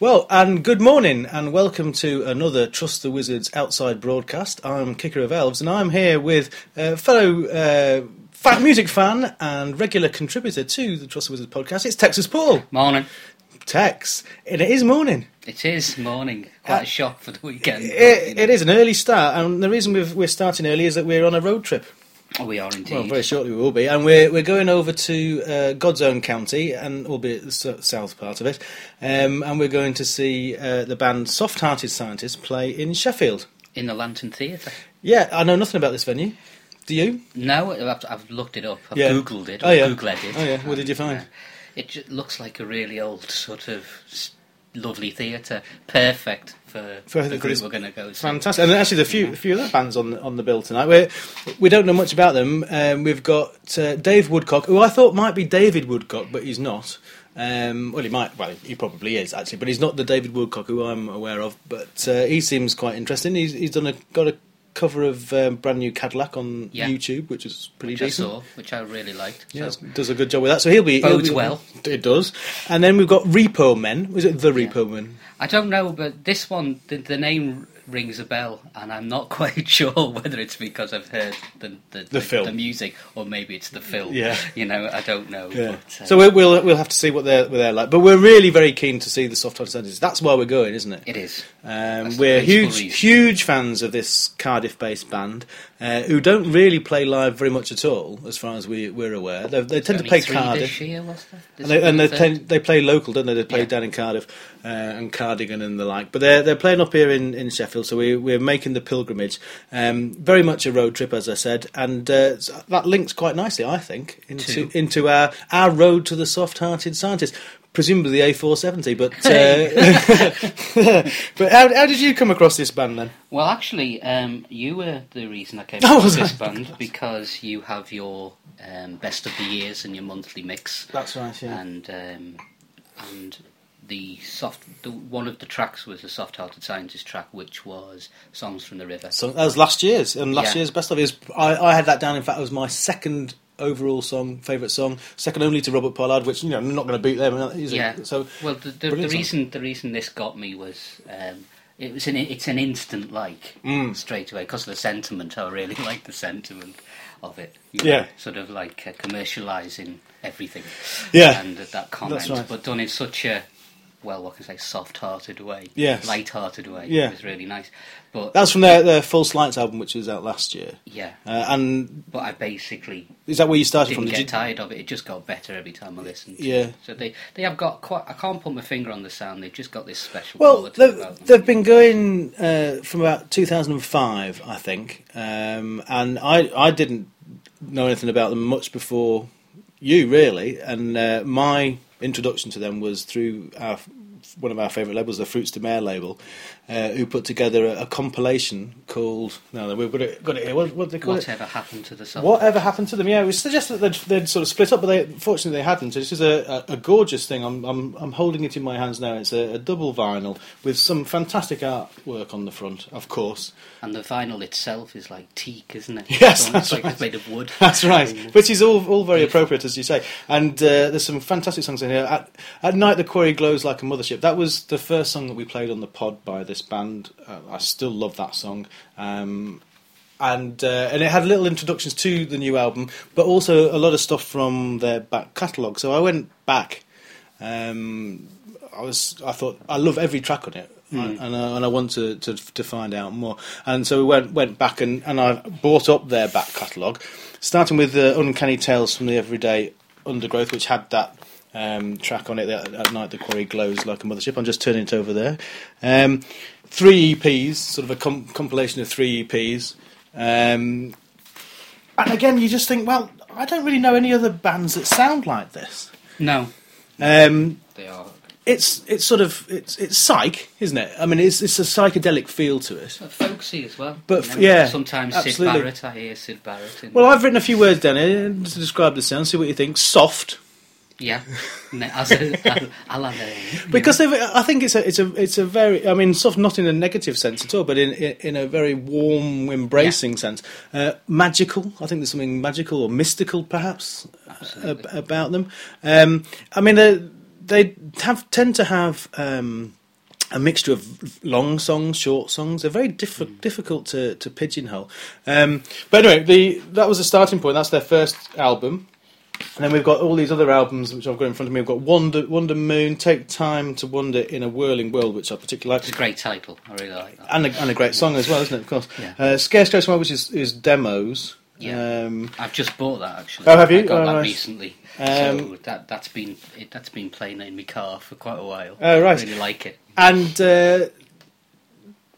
Well, and good morning, and welcome to another Trust the Wizards outside broadcast. I'm Kicker of Elves, and I'm here with uh, fellow uh, fa- music fan and regular contributor to the Trust the Wizards podcast. It's Texas Paul. Morning. Tex, and it is morning. It is morning. Quite Uh, a shock for the weekend. It, it is an early start, and the reason we've, we're starting early is that we're on a road trip. Oh, we are indeed. Well, very shortly we will be, and we're we're going over to uh, God's Own County, and albeit the south part of it, um, and we're going to see uh, the band Soft Hearted Scientists play in Sheffield. In the Lantern Theatre. Yeah, I know nothing about this venue. Do you? No, I've, I've looked it up. I've Yeah. googled it. Oh, yeah. Googled it. Oh, yeah. What did you find? Uh, it looks like a really old sort of lovely theatre. Perfect for, For- the group we're going to go see. Fantastic, and actually, a few a few other bands on on the bill tonight. We we don't know much about them. Um, we've got uh, Dave Woodcock, who I thought might be David Woodcock, but he's not. Um, well, he might. Well, he probably is actually, but he's not the David Woodcock who I'm aware of. But uh, he seems quite interesting. He's he's done a got a cover of um, brand new Cadillac on Yeah. YouTube, which is pretty which I saw, which I really liked. Yeah, So, does a good job with that. So he'll be he'll Bodes be- well. It does. And then we've got Repo Men. Was it the Repo Men? I don't know, but this one, the, the name rings a bell, and I'm not quite sure whether it's because I've heard the the, The film. the music, or maybe it's the film. Yeah. you know, I don't know. Yeah. But, uh, So we'll, we'll we'll have to see what they're what they're like. But we're really very keen to see the soft scientists. That's why we're going, isn't it? it is. Um, we're huge reason. huge fans of this Cardiff-based band uh, who don't really play live very much at all, as far as we we're aware. They, they tend to play Cardiff. Year, was there? This And they, and they, tend, they play local, don't they? They play Yeah. down in Cardiff uh, and Cardigan and the like. But they're they're playing up here in, in Sheffield, so we, we're making the pilgrimage. Um, very much a road trip, as I said, and uh, that links quite nicely, I think, into To? into our our road to the soft-hearted scientist. Presumably the A470, but uh, but how, how did you come across this band then? Well, actually, um, you were the reason I came Oh, was this band because you have your um, best of the years and your monthly mix, That's right, Yeah. and um, and the soft. The, one of the tracks was a soft-hearted scientist track, which was songs from the river. So that was last year's, and last Yeah. year's best of is I, I had that down. In fact, it was my second overall song, favourite song, second only to Robert Pollard, which you know I'm not going to beat them. It? Yeah. So Well, the, the, the reason the reason this got me was um, it was an it's an instant like Mm. straight away because of the sentiment. I really like the sentiment of it. you Yeah. sort of like uh, commercialising everything. Yeah. and that comment, right. but done in such a well, what can I say, soft-hearted way, Yes. light-hearted way. Yeah. it was really nice. But that's from their, their False Lights album, which was out last year. yeah, Uh, and but I basically is that where you started didn't from? get Did you, tired of it. It just got better every time I listened. to Yeah. it. So they they have got quite. I can't put my finger on the sound. They've just got this special. well, they've, they've been going uh, from about 2005, I think, um, and I I didn't know anything about them much before you, really. And uh, my introduction to them was through our, one of our favourite labels, the Fruits de Mer label, uh, who put together a, a compilation called. No, we've got it, got it here. What, what they call it? Whatever happened to the song? Whatever happened to them? Yeah, it was suggested that they'd, they'd sort of split up, but they, fortunately they hadn't. This is a, a, a gorgeous thing. I'm, I'm, I'm holding it in my hands now. It's a, double vinyl with some fantastic artwork on the front, of course. And the vinyl itself is like teak, isn't it? Yes, It's that's like right. it's made of wood. That's right, which is all, all very appropriate, as you say. And uh, there's some fantastic songs in here. At, at Night the Quarry Glows Like a Mothership. That was the first song that we played on the pod by this band. Uh, I still love that song. Um, and uh, and it had little introductions to the new album, but also a lot of stuff from their back catalogue. So I went back. Um, I was I thought I love every track on it, and, and, I, and I want to, to to find out more. And so we went went back and, and I bought up their back catalogue, starting with the Uncanny Tales from the Everyday Undergrowth, which had that um, track on it. That at night the quarry glows like a mothership. I'm just turning it over there. Um, three EPs, sort of a com- compilation of three EPs. Um, and again, you just think, well, I don't really know any other bands that sound like this. No, Um, they are it's it's sort of it's it's psych, isn't it? I mean, it's it's a psychedelic feel to it. uh, folksy as well. But you know. yeah, sometimes absolutely. Syd Barrett. I hear Syd Barrett. In Well, I've written a few words down here to describe the sound. See what you think. Soft, Yeah, Ne- as a, as Alan. uh, because I think it's a it's a it's a very I mean sort of not in a negative sense at all, but in in, in a very warm, embracing sense. Uh, magical, I think there's something magical or mystical perhaps ab- about them. Um, I mean they they have tend to have. Um, a mixture of long songs, short songs. They're very diff- difficult to, to pigeonhole. Um, but anyway, the that was a starting point. That's their first album. And then we've got all these other albums which I've got in front of me. We've got Wonder, Wonder Moon, Take Time to Wonder in a Whirling World, which I particularly like. It's a great title. I really like that. And a, and a great song as well, isn't it? Of course. Yeah. Uh, Scarecrow Smile, which is, is demos. Yeah. Um, I've just bought that actually. Oh, have you? I got Oh, that nice. recently. Um, so that that's been it, that's been playing in my car for quite a while. Oh, right. I really like it. and uh,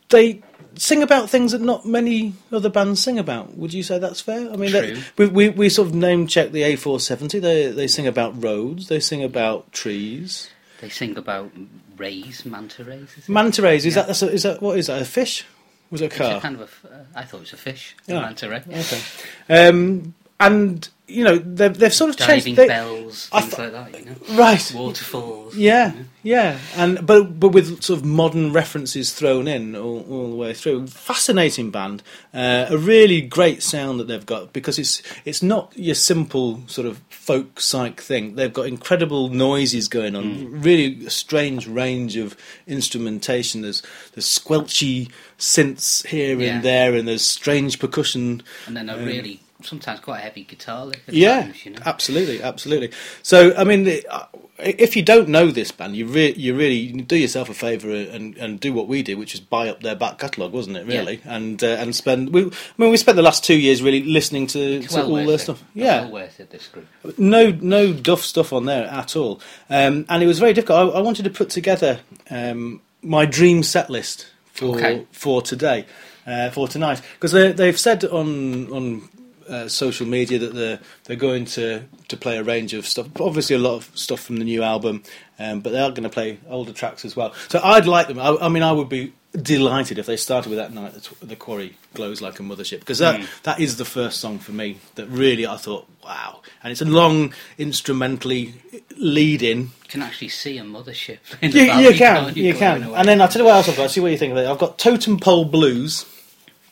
they sing about things that not many other bands sing about. Would you say that's fair? I mean, True. we, we we sort of name check the A470. They they sing about roads. They sing about trees. They sing about rays, manta rays. Is? Manta rays. Is Yeah. that that's a, is that what is that? A fish? Was it a It's a car? kind of a f- uh, I thought it was a fish. Yeah. A manta ray. Okay. Um, and you know they've they've sort of Diving changed. They, bells, things thought- like that. You know, right. waterfalls. Yeah, you know. yeah, and but but with sort of modern references thrown in all, all the way through. Fascinating band, uh, a really great sound that they've got because it's it's not your simple sort of folk psych thing. They've got incredible noises going on, really a strange range of instrumentation. There's there's squelchy synths here Yeah. and there, and there's strange percussion. And then a Um, really sometimes quite a heavy guitar lick. Yeah, times, you know. absolutely, absolutely. So, I mean, uh, if you don't know this band, you re- you really do yourself a favour and, and do what we did, which is buy up their back catalogue, wasn't it? Really, and uh, and spend. We, I mean, we spent the last two years really listening to, to well all their it. stuff. Yeah, well worth it. This group. no no duff stuff on there at all, um, and it was very difficult. I, I wanted to put together um, my dream set list for Okay. for today, uh, for tonight, because they, they've said on on uh, social media that they're they're going to to play a range of stuff. Obviously, a lot of stuff from the new album, um, but they are going to play older tracks as well. So I'd like them. I, I mean, I would be delighted if they started with that night. The, the quarry glows like a mothership because that Mm. that is the first song for me that really I thought wow, and it's a long instrumentally lead in. You can actually see a mothership. In You, you can, can't you can. And then I'll tell you what else I've got. See what you think of it. I've got Totem Pole Blues.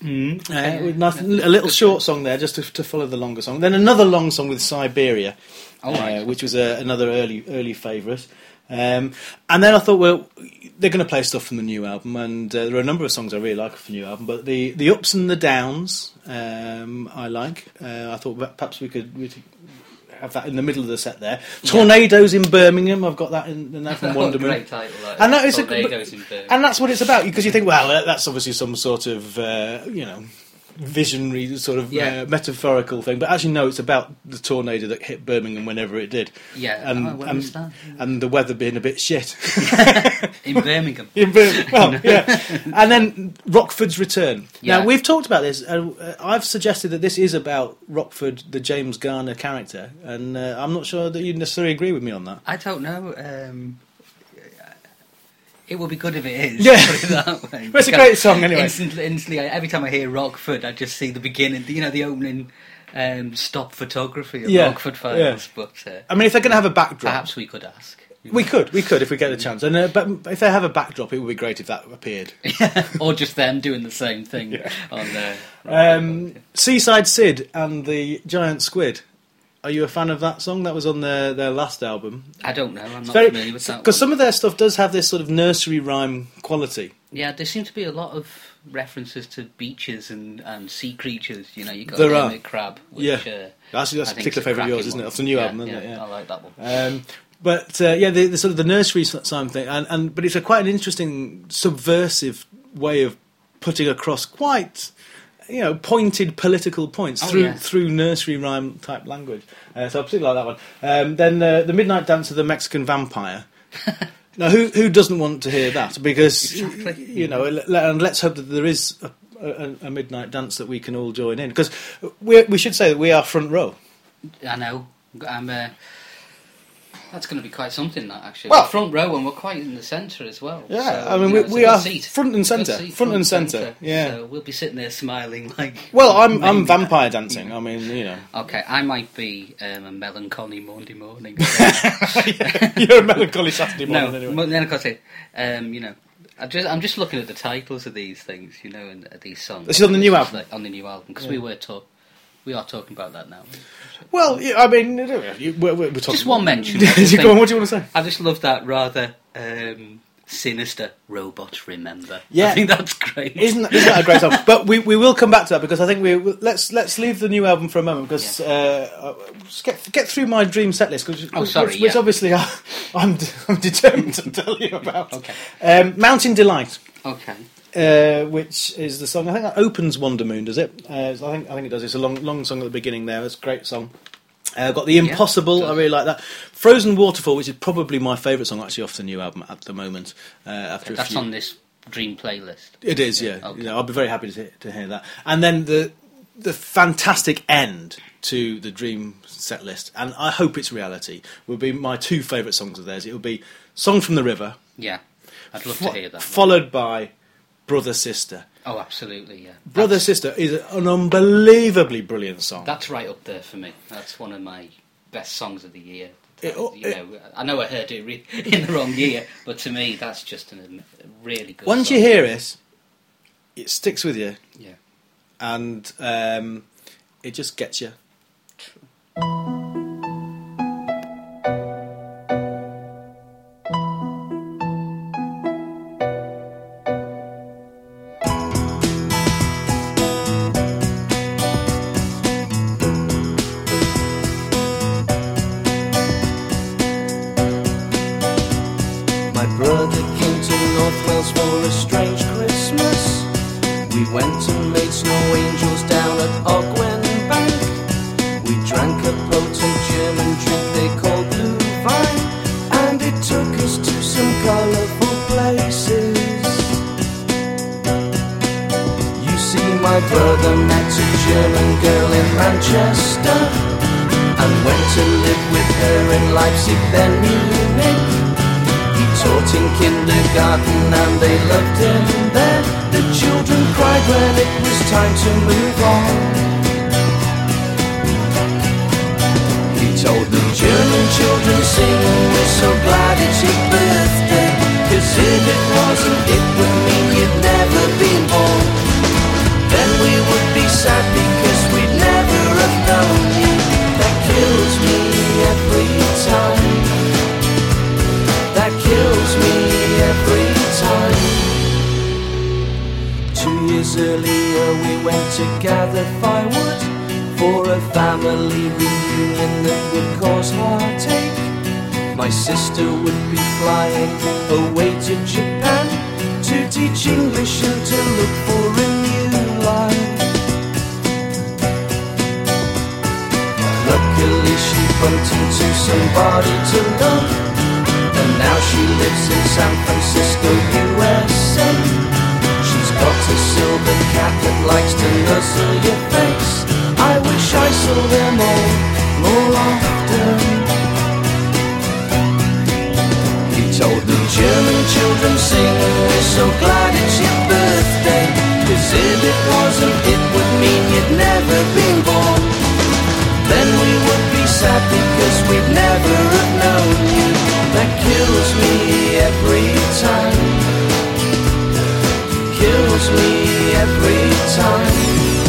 Mm. Uh, nothing, a little short song there, just to, to follow the longer song. Then another long song with Siberia, Oh, right. uh, which was uh, another early early favourite. Um, and then I thought, well, they're going to play stuff from the new album, and uh, there are a number of songs I really like from the new album. But the the ups and the downs, um, I like. Uh, I thought perhaps we could. We could have that in the middle of the set there. Tornadoes in Birmingham. I've got that in, in from Wonder Moon. Great title. That And that is a- Tornadoes in Birmingham. And that's what it's about, because you think, well, that's obviously some sort of, uh, you know, visionary sort of Yeah. uh, metaphorical thing. But actually, no, it's about the tornado that hit Birmingham whenever it did. Yeah, and, well and, and the weather being a bit shit. in Birmingham. In Bir- well, yeah. And then Rockford's return. Yeah. Now we've talked about this. Uh, I've suggested that this is about Rockford, the James Garner character, and uh, I'm not sure that you necessarily agree with me on that. I don't know. Um, it would be good if it is. Yeah. put it that way. It's a great song anyway. Instantly, instantly, every time I hear Rockford, I just see the beginning. You know, the opening um, stop photography of Yeah, Rockford Files. yeah. But uh, I mean, if they're going to have a backdrop, perhaps we could ask. we could, we could if we get the chance. And uh, but if they have a backdrop, it would be great if that appeared. or just them doing the same thing on there. Um, Seaside Sid and the Giant Squid. Are you a fan of that song? That was on their, their last album. I don't know. I'm not Very familiar with that. because some of their stuff does have this sort of nursery rhyme quality. Yeah, there seem to be a lot of references to beaches and, and sea creatures. You know, you got There are. Crab. Which, Yeah. uh, Actually, that's I a particular favourite of yours, isn't it? Off the new Yeah, album, isn't yeah, it? Yeah. I like that one. Um, but uh, yeah, the, the sort of the nursery sign thing, and, and but it's a quite an interesting subversive way of putting across quite you know pointed political points Oh, through yeah. through nursery rhyme type language. Uh, so I particularly like that one. Um, then uh, the Midnight Dance of the Mexican Vampire. now, who who doesn't want to hear that? Because Exactly. you know, and let's hope that there is. A, a, a midnight dance that we can all join in because we we should say that we are front row. I know. I'm. Uh, That's going to be quite something, that actually. Well- Well, front row, and we're quite in the centre as well. Yeah, So, I mean, you we- know, a we are seat. front and centre, seat, front and centre, yeah. So we'll be sitting there smiling like. Well, I'm I'm vampire dancing. I mean, you know, Okay, I might be um, a melancholy Monday morning. you're a melancholy Saturday morning. no, anyway. but then of course, um, you know, I just, I'm just looking at the titles of these things, you know, and uh, these songs. This is on the new album? like on the new album because we were talk, we are talking about that now. Well, yeah, I mean, you- we're, we're, talking. Just one mention. Go on, what do you want to say? I just love that rather um, sinister robot. remember. Yeah. I think that's great. Isn't that, isn't that a great song? But we, we will come back to that because I think we let's let's leave the new album for a moment because uh, uh, get get through my dream set list because Oh, sorry, which, which obviously I, I'm I'm determined to tell you about. Okay. Um, Mountain Delight. Okay. Uh, which is the song I think that opens Wonder Moon, does it? Uh, I think I think it does. It's a long long song at the beginning there. It's a great song. Uh, got the Impossible. does. I really like that. Frozen Waterfall, which is probably my favourite song actually off the new album at the moment. Uh, after a That's few, on this dream playlist. it is, yeah. Okay. You know, I'll be very happy to, hear- to hear that. And then the the fantastic end to the Dream set list, and I hope it's reality. Will be my two favourite songs of theirs. It will be "Song from the River," Yeah, I'd love fo- to hear that. followed by "Brother Sister." oh, absolutely, yeah. Brother That's, Sister is an unbelievably brilliant song. that's right up there for me. That's one of my best songs of the year. It- you it- know, I know I heard it re- in the wrong year, but to me, that's just an, a really good. Once song. you hear it, it sticks with you, yeah. and um, it just gets you. My We went and made snow angels down at Ogwen Bank. We drank a potent German drink they called Blue Vine, and it took us to some colourful places. You see, my brother met a German girl in Manchester and went to live with her in Leipzig, then Munich. Taught in kindergarten and they loved him there. The children cried when it was time to move on. He told the German children, sing, we're so glad it's your birthday. Cause if it wasn't, it would mean you'd never been born. Then we would be sad because we'd never have known you. That kills me every time. Kills me every time. Two years earlier, we went to gather firewood for a family reunion that would cause heartache. My sister would be flying away to Japan to teach English and to look for a new life. Luckily, she bumped into somebody to love. And now she lives in San Francisco, USA. She's got a silver cat that likes to nuzzle your face. I wish I saw them all more often. He told the German children, sing, we're so glad it's your birthday. Cause if it wasn't, it would mean you'd never been born. Then we would be sad because we'd never have known you. That kills me every time. Kills me every time.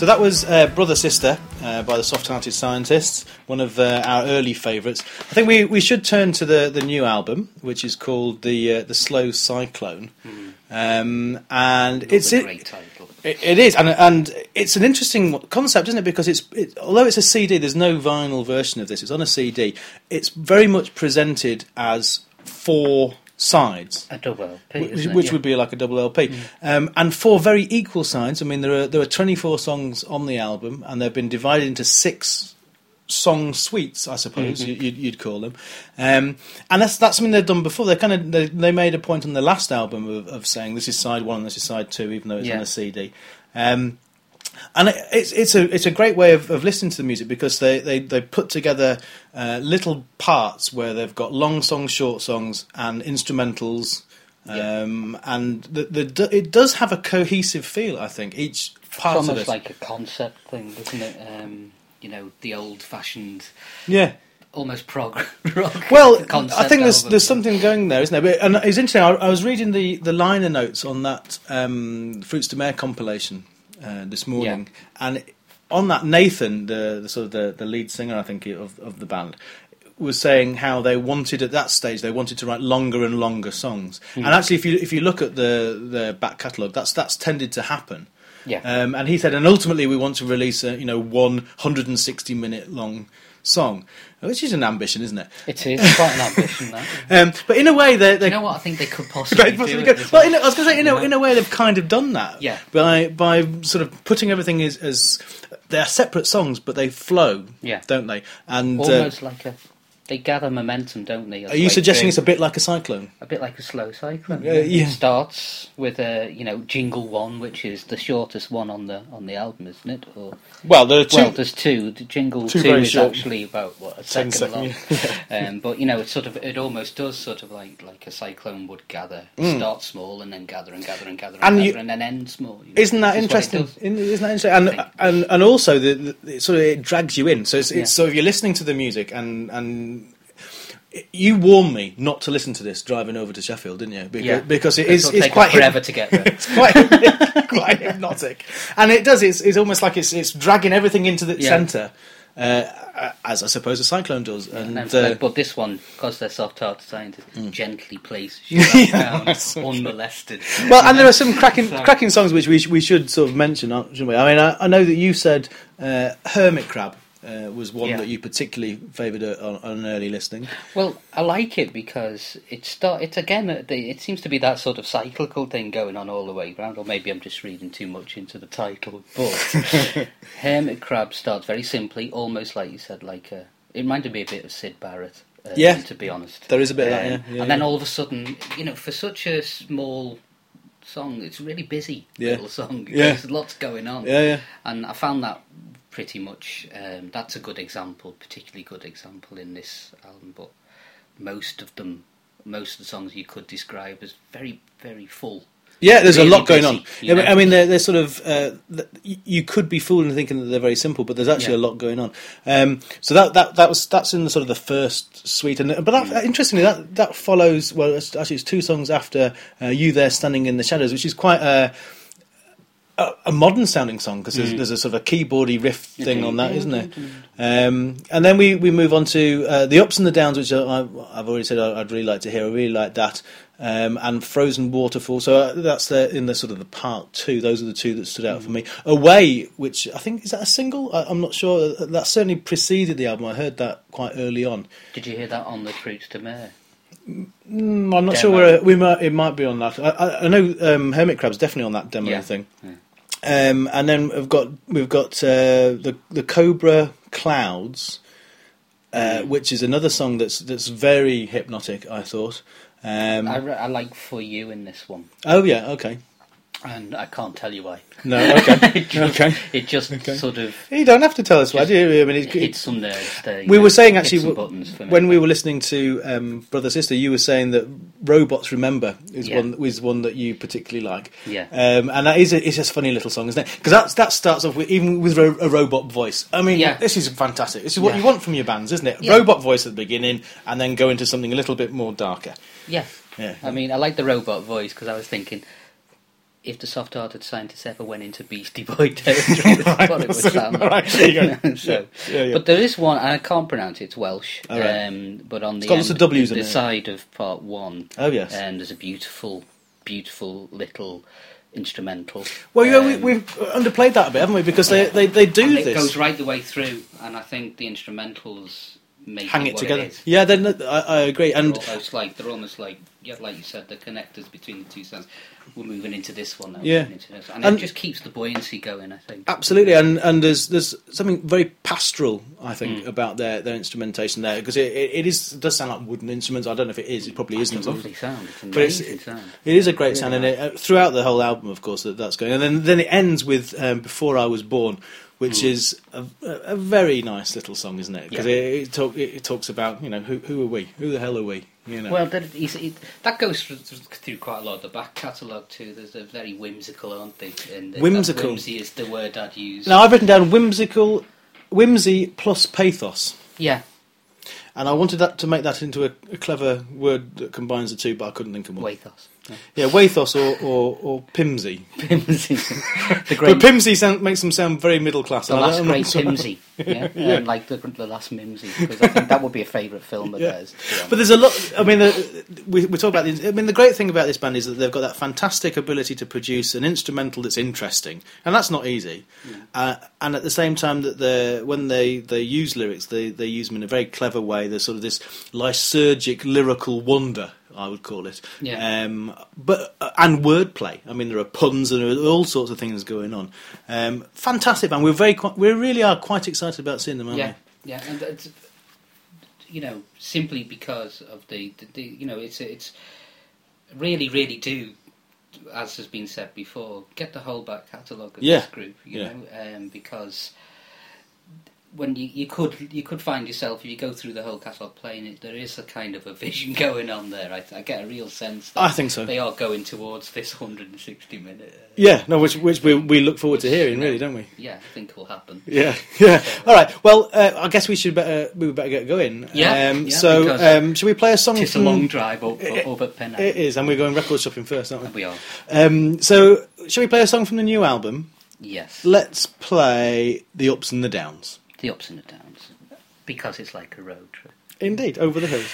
So that was uh, Brother Sister uh, by the Soft Hearted Scientists, one of uh, our early favourites. I think we, we should turn to the, the new album, which is called the uh, the Slow Cyclone, um, and it's it, title. it, it is, and and it's an interesting concept, isn't it? Because it's it, although it's a CD, there's no vinyl version of this. It's on a CD. It's very much presented as four sides A double LP, which, which Yeah. would be like a double LP, um, and four very equal sides. I mean, there are there are 24 songs on the album, and they've been divided into six song suites, I suppose you, you'd, you'd call them. Um, and that's that's something they've done before. They kind of they, they made a point on the last album of, of saying this is side one, and this is side two, even though it's on a CD. Um, and it's it's a it's a great way of, of listening to the music because they they, they put together uh, little parts where they've got long songs, short songs, and instrumentals, Yeah. um, and the, the it does have a cohesive feel. I think each It's part of almost like a concept thing, isn't it? Um, you know, the old-fashioned, yeah. almost prog rock. Well, I think there's album. there's something going there, isn't there? But, and it's interesting. I, I was reading the, the liner notes on that um, Fruits de Mer compilation uh, this morning, and on that Nathan, the, the sort of the, the lead singer, I think of of the band, was saying how they wanted at that stage they wanted to write longer and longer songs. Hmm. And actually, if you if you look at the the back catalogue, that's that's tended to happen. Yeah. Um, and he said, and ultimately we want to release a you know 160 minute long song, which is an ambition, isn't it? It is quite an ambition, that. Um, but in a way, they, they You know what? I think they could possibly do possibly good. Well, in a, I was going to say, in a, You know? in a way, they've kind of done that. Yeah. By by sort of putting everything as, as they're separate songs, but they flow. Yeah. Don't they? And uh, Almost like a... They gather momentum, don't they? are you suggesting it's a bit like a cyclone? a bit like a slow cyclone. Uh, yeah. It starts with a you know jingle one, which is the shortest one on the on the album, isn't it? Or Well, there are two. well, there's two. The jingle Two two, is short- actually about what a 10 second second, long. um, but you know, it sort of it almost does sort of like like a cyclone would gather, start small and then gather and gather and gather and, Mm. And gather you- and then end small. you know. isn't that is interesting? does. Isn't that interesting? And and and also the, the it sort of it drags you in. So it's, Yeah. so if you're listening to the music and and. You warned me not to listen to this driving over to Sheffield, didn't you? Because, Yeah. because it it's take quite forever to get there. it's quite quite hypnotic, and it does. It's, it's almost like it's it's dragging everything into the Yeah. centre, uh, as I suppose a cyclone does. And, And uh, but this one, because they're soft-hearted scientists, gently places you Mm. Down, unmolested. well, and there are some cracking So- cracking songs which we sh- we should sort of mention, aren't- shouldn't we? I mean, I, I know that you said uh, Hermit Crab. Uh, was one Yeah. that you particularly favoured on, on an early listening. Well, I like it because it start. It's again. uh, It seems to be that sort of cyclical thing going on all the way around. Or maybe I'm just reading too much into the title. But Hermit Crab starts very simply, almost like you said, like a. It reminded me a bit of Syd Barrett. Uh, Yeah. to be honest, There is a bit of that, Um, yeah. Yeah, and then yeah. all of a sudden, you know, for such a small song, it's a really busy Yeah. little song. Yeah. There's lots going on. Yeah, yeah. And I found that pretty much um, that's a good example, particularly good example in this album. But most of them, most of the songs you could describe as very, very full. Yeah, there's really a lot going busy, on. you know? I mean, they're, they're sort of. Uh, you could be fooled into thinking that they're very simple, but there's actually Yeah. a lot going on. Um, so that, that that was that's in the sort of the first suite, and but Mm. interestingly, that that follows. Well, it's, actually, it's two songs after uh, "You There Standing in the Shadows," which is quite a a, a modern sounding song because there's, Mm. there's a sort of a keyboardy riff thing on that, isn't there? Mm. Um, and then we, we move on to uh, the ups and the downs, which I, I've already said I'd really like to hear. I really like that, um, and Frozen Waterfall. So uh, that's the, in the sort of the part two. Those are the two that stood out for me. Away, which I think is that a single. I, I'm not sure. That certainly preceded the album. I heard that quite early on. Did you hear that on the Fruits de Mer? Mm, I'm not Demo. sure where we might. It might be on that. I, I, I know um, Hermit Crab's definitely on that demo Yeah. thing. Yeah. Um, and then we've got we've got uh, the the Cobra Clouds, uh, which is another song that's that's very hypnotic. I thought. Um, I, re- I like For You in this one, oh yeah, okay. And I can't tell you why. No, okay, it just, okay. It just Okay. sort of You don't have to tell us why, do you? I mean, it, hits some nerves there. we know, were saying actually some buttons for me. when we were listening to um, Brother Sister, you were saying that Robots Remember is Yeah. one is one that you particularly like. Yeah. um, and that is a, it's just a funny little song, isn't it? Because that that starts off with even with ro- a robot voice. I mean, Yeah. this is fantastic. This is what Yeah. you want from your bands, isn't it? Robot voice at the beginning, and then go into something a little bit more darker. Yeah. Yeah. I mean, I like the robot voice because I was thinking, if the soft-hearted scientists ever went into Beastie Boy territory, that's what it would sound like. Right, there you go. so, Yeah, yeah. But there is one, and I can't pronounce it, it's Welsh. All right. Um, but on the, got lots end, of Ws in the it. side of part one, Oh, yes. um, there's a beautiful, beautiful little instrumental. Well, yeah, we, Um, we've underplayed that a bit, haven't we? Because they, they, they do and it this. goes right the way through, and I think the instrumentals hang it what together. yeah, then I, I agree. They're And almost like they're almost like yeah, like you said, the connectors between the two sounds. We're moving into this one now. Yeah. moving into this. and, And- it just keeps the buoyancy going. I think Absolutely, and and there's there's something very pastoral, I Mm. think, about their, their instrumentation there because it, it, it is it does sound like wooden instruments. I don't know if it is. It probably isn't. A lovely sound. It's an But it's- amazing sound. It is a great sound, and it, uh, throughout the whole album, of course, that, that's going. And then then it ends with um, "Before I Was Born," which is a, a very nice little song, isn't it? Because Mm. Yeah. it, it, talk, it, it talks about you know who who are we? Who the hell are we? You know. Well, that, that goes through, through quite a lot of the back catalogue too. There's a very whimsical, aren't they? And Whimsical. Whimsy is the word I'd use. now I've written down whimsical, whimsy plus pathos. Yeah, And I wanted that to make that into a, a clever word that combines the two, but I couldn't think of one. Wathos. Yeah. Yeah, Wathos or, or, or Pimsy. Pimsy. the great, But Pimsy sound, makes them sound very middle class. the and I last don't- I'm great not sure- Pimsy. Yeah, Um, like the, the last Mimsy. Because I think that would be a favourite film of Yeah. theirs. to be honest. But there's a lot. I mean, the, we, we talk about. The, I mean, the great thing about this band is that they've got that fantastic ability to produce an instrumental that's interesting, and that's not easy. Uh, and at the same time, that they when they, they use lyrics, they they use them in a very clever way. There's sort of this lysergic lyrical wonder. I would call it, Yeah. um, but uh, and wordplay. I mean, there are puns and all sorts of things going on. Um, fantastic band. We're very, we really are quite excited about seeing them, aren't yeah, yeah, and it's you know simply because of the, the, the you know it's it's really really do as has been said before get the whole back catalogue of Yeah, this group you yeah. know um, because when you, you could you could find yourself if you go through the whole catalogue playing it there is a kind of a vision going on there I, I get a real sense that I think so. they are going towards this 160 minute uh, Yeah, no, which which we we look forward to hearing, really, don't we? yeah I think will happen Yeah, yeah. All right. Well, uh, I guess we should better we better get going. Yeah, Um, yeah, so, um, shall we play a song? it's a from- long drive up, It- up at Penn It is, and we're going record shopping first, aren't we? we are Um, so, should we play a song from the new album? yes Let's play the ups and the downs. The ups and the downs because it's like a road trip. Indeed, over the hills.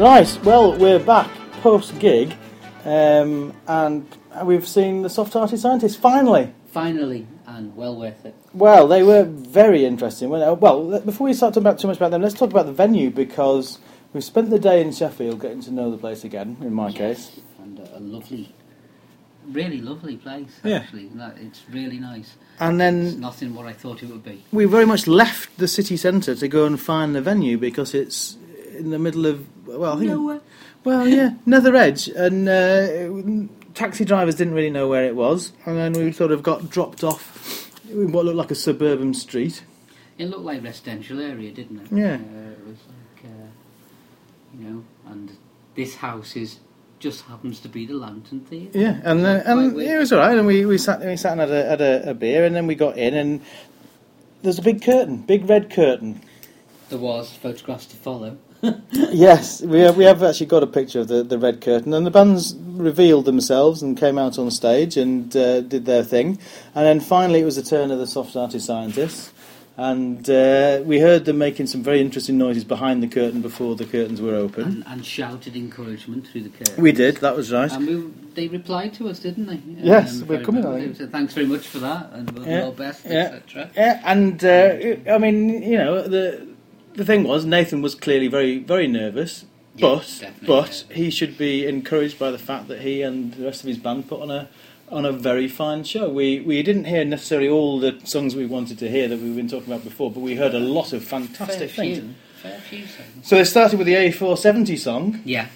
Right, well, we're back post gig, um, and we've seen the Soft Hearted Scientists finally. Finally, and well worth it. Well, they were very interesting. Well, before we start talking about too much about them, let's talk about the venue because we've spent the day in Sheffield getting to know the place again. In my case, And a, lovely, really lovely place, actually. No, It's really nice. and It's then nothing what I thought it would be. we very much left the city centre to go and find the venue because it's in the middle of well, I think Nowhere. Well, yeah, Nether Edge, and uh, taxi drivers didn't really know where it was, and then we sort of got dropped off in what looked like a suburban street. It looked like a residential area, didn't it? Yeah. Uh, it was like, uh, you know, and this house is just happens to be the Lantern Theatre. Yeah, and uh, and weird. it was all right. And we, we sat we sat and had a, had a, a beer, and then we got in, and there's a big curtain, big red curtain. There was photographs to follow. Yes, we have, we have actually got a picture of the, the red curtain, and the bands revealed themselves and came out on stage and uh, did their thing, and then finally it was the turn of the soft hearted scientists, and uh, we heard them making some very interesting noises behind the curtain before the curtains were open. and, and shouted encouragement through the curtain. We did, that was right. And we, they replied to us, didn't they? Yes, we're coming. They said, Thanks very much for that, and we'll Yeah, our best, yeah. etc. Yeah, and uh, I mean, you know, the the thing was Nathan was clearly very very nervous, Yeah, but but nervous. he should be encouraged by the fact that he and the rest of his band put on a on a very fine show. We we didn't hear necessarily all the songs we wanted to hear that we've been talking about before, but we heard a lot of Fair fantastic things. few. Fair few songs. So they started with the A470 song, Yeah.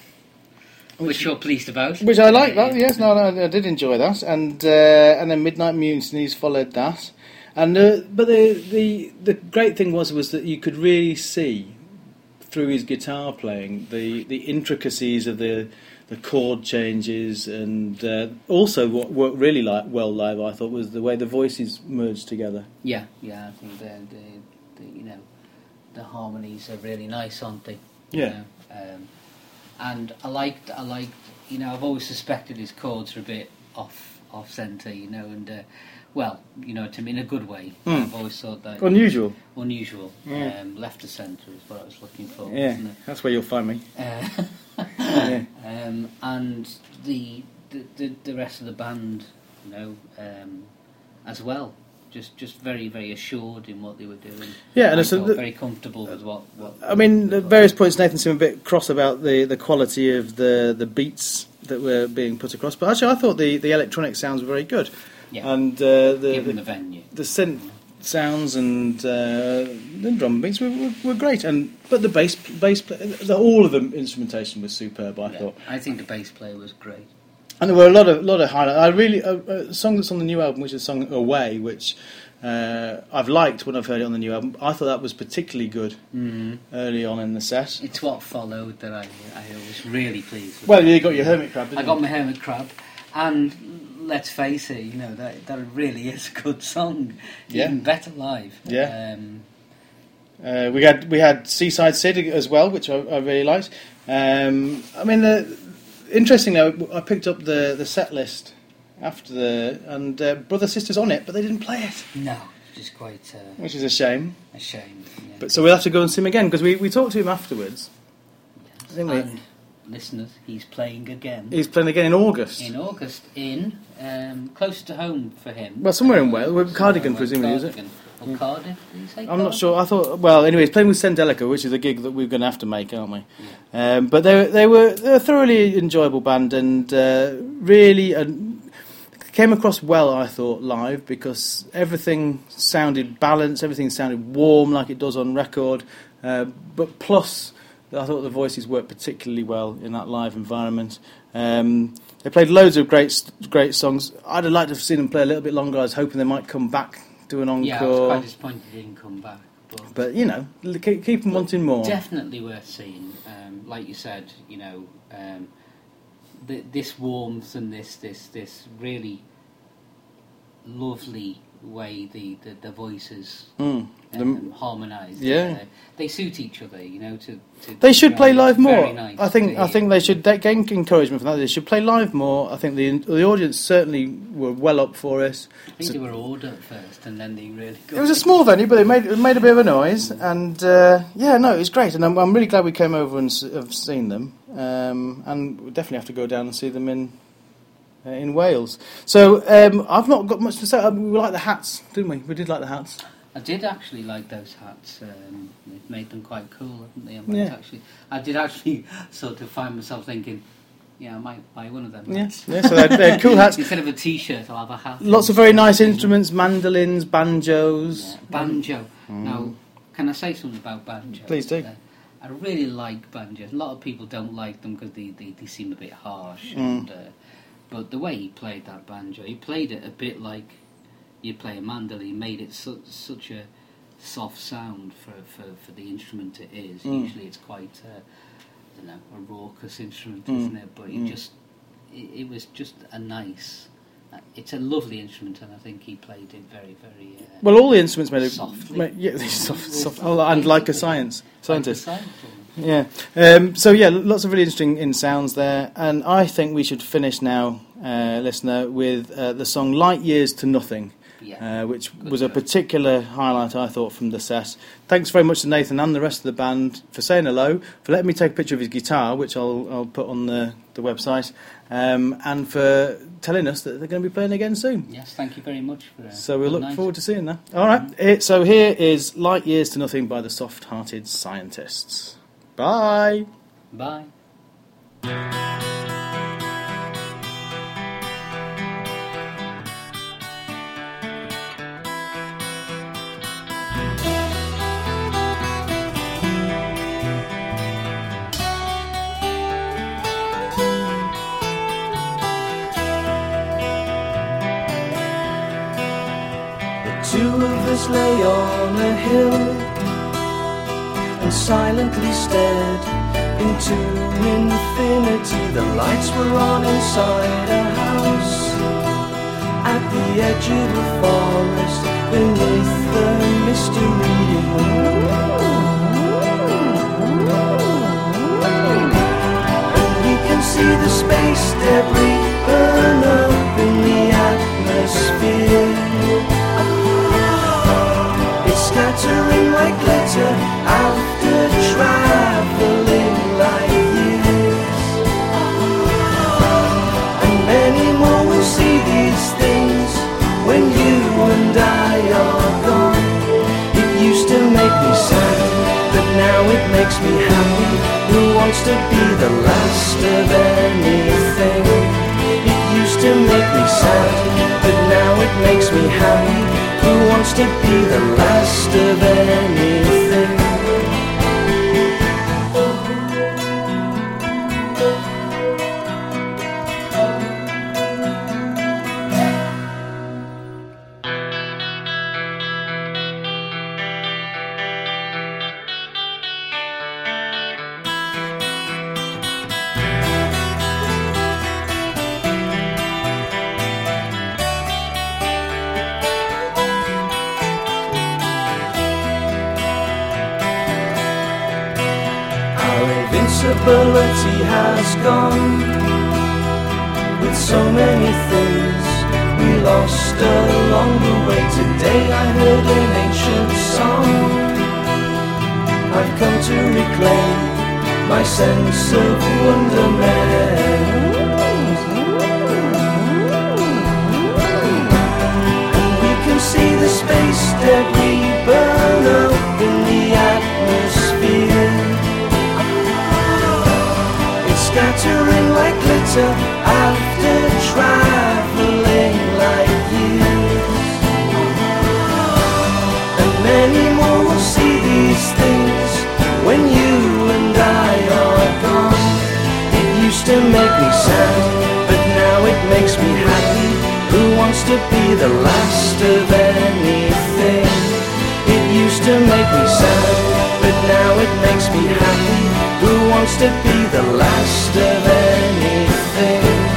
Which, you're pleased about. which I like. That yes, no, no, I did enjoy that, and uh, and then Midnight Mutinies followed that, and uh, but the the the great thing was was that you could really see through his guitar playing the the intricacies of the the chord changes, and uh, also what worked really like well live. I thought was the way the voices merged together. Yeah, yeah, I think the, the, the you know the harmonies are really nice, aren't they? You Yeah. know, Um, and I liked, I liked, you know, I've always suspected his chords are a bit off, off centre, you know, and uh, well, you know, to me in a good way. Mm. I've always thought that Unusual. unusual. Yeah. Um, left to centre is what I was looking for. Yeah, that's where you'll find me. Uh, Yeah. um, and the, the the the rest of the band, you know, um, as well, just just very very assured in what they were doing. Yeah, and I it's a- felt very comfortable with what. what I mean, at various points, Nathan seemed a bit cross about the, the quality of the, the beats that were being put across. But actually, I thought the, the electronic sounds were very good. Yeah. And uh, the, the, the venue. the synth sounds and uh, the drum beats were, were, were great. And But the bass, bass the, all of the instrumentation was superb, I Yeah, thought. I think the bass player was great. And there were a lot of lot of highlights. I really a, a song that's on the new album, which is song "Away," which uh, I've liked when I've heard it on the new album. I thought that was particularly good Mm. early on in the set. It's what followed that I I was really pleased. With. Well, you got your hermit crab. Didn't I got you? my hermit crab, and let's face it, you know that that really is a good song. Yeah. Even better live. Yeah. Um, Uh, we had we had Seaside Sid as well, which I, I really liked. Um, I mean, the, interestingly, I, I picked up the, the set list after the and uh, Brother Sisters on it, but they didn't play it, no, which is quite uh, which is a shame. a shame. Yeah. But so we'll have to go and see him again because we, we talked to him afterwards. I think we- and listeners, he's playing again He's playing again in August. in August in um, close to home for him. Well, somewhere in Wales. Well, Somewhere Cardigan, in presumably, is it? Or Cardiff? Did he say I'm not sure. I thought. Well, anyway, he's playing with Sendelica, which is a gig that we're going to have to make, aren't we? Um, but they they were they're a thoroughly enjoyable band and uh, really uh, came across well. I thought live because everything sounded balanced, everything sounded warm like it does on record. Uh, but plus, I thought the voices worked particularly well in that live environment. Um, they played loads of great great songs. I'd have liked to have seen them play a little bit longer. I was hoping they might come back do an encore. Yeah, I was quite disappointed he didn't come back. But But you know, keep, keep them wanting more. Definitely worth seeing. Um, like you said, you know, um, th- this warmth and this this this really lovely way the, the, the voices Mm. Um, harmonise. Yeah. They suit each other, you know. To, to They should play live more. nice I think. I think they should they gain encouragement from that. They should play live more. I think the the audience certainly were well up for it. I think So- they were ordered at first, and then they really got It was a small venue, but it made it made a bit of a noise, and uh, yeah, no, it was great, and I'm, I'm really glad we came over and s- have seen them, um, and we definitely have to go down and see them in uh, in Wales. So um, I've not got much to say. Um, we like the hats, didn't we? We did like the hats. I did actually like those hats. Um, it made them quite cool, haven't they? I might Yeah. actually, I did actually sort of find myself thinking, yeah, I might buy one of them. Yeah, yeah. So they're, they're cool hats. Instead of a T-shirt, I'll have a hat. Lots of very nice instruments, mandolins, banjos. Yeah, banjo. Now, can I say something about banjo? Mm. Please do. Uh, I really like banjos. A lot of people don't like them because they, they, they seem a bit harsh. Mm. And, uh, but the way he played that banjo, he played it a bit like you play a mandolin. He made it su- such a soft sound for, for, for the instrument it is. Mm. Usually it's quite, uh, I don't know, a raucous instrument, Mm. isn't it? But he Mm. just, it, it was just a nice. Uh, It's a lovely instrument, and I think he played it very, very. Uh, Well, all the instruments made it. Softly. Made, yeah, soft, soft, oh, and like a science scientist. Like the Yeah. Um, so yeah, lots of really interesting in sounds there, and I think we should finish now, uh, listener, with uh, the song "Light Years to Nothing." Yeah. Uh, which Good was a particular highlight, I thought, from the set. Thanks very much to Nathan and the rest of the band for saying hello, for letting me take a picture of his guitar, which I'll, I'll put on the, the website, um, and for telling us that they're going to be playing again soon. Yes, thank you very much for. Uh, So we good look night. forward to seeing that. All right. Here- so here is Light Years to Nothing by the Soft Hearted Scientists. Bye. Bye. Stared into infinity. The lights were on inside a house at the edge of a forest beneath the misty reading And we can see the space debris burn up in the atmosphere. It's scattering like glitter after makes me happy. Who wants to be the last of anything? It used to make me sad, but now it makes me happy. Who wants to be the last of anything? Has gone with so many things we lost along the way. Today I heard an ancient song. I've come to reclaim my sense of wonderment. And we can see the space debris burn up in the atmosphere. Scattering like glitter after traveling like years. And many more will see these things when you and I are gone. It used to make me sad, but now it makes me happy. Who wants to be the last of anything? It used to make me sad, but now it makes me happy. Who wants to be the last of anything?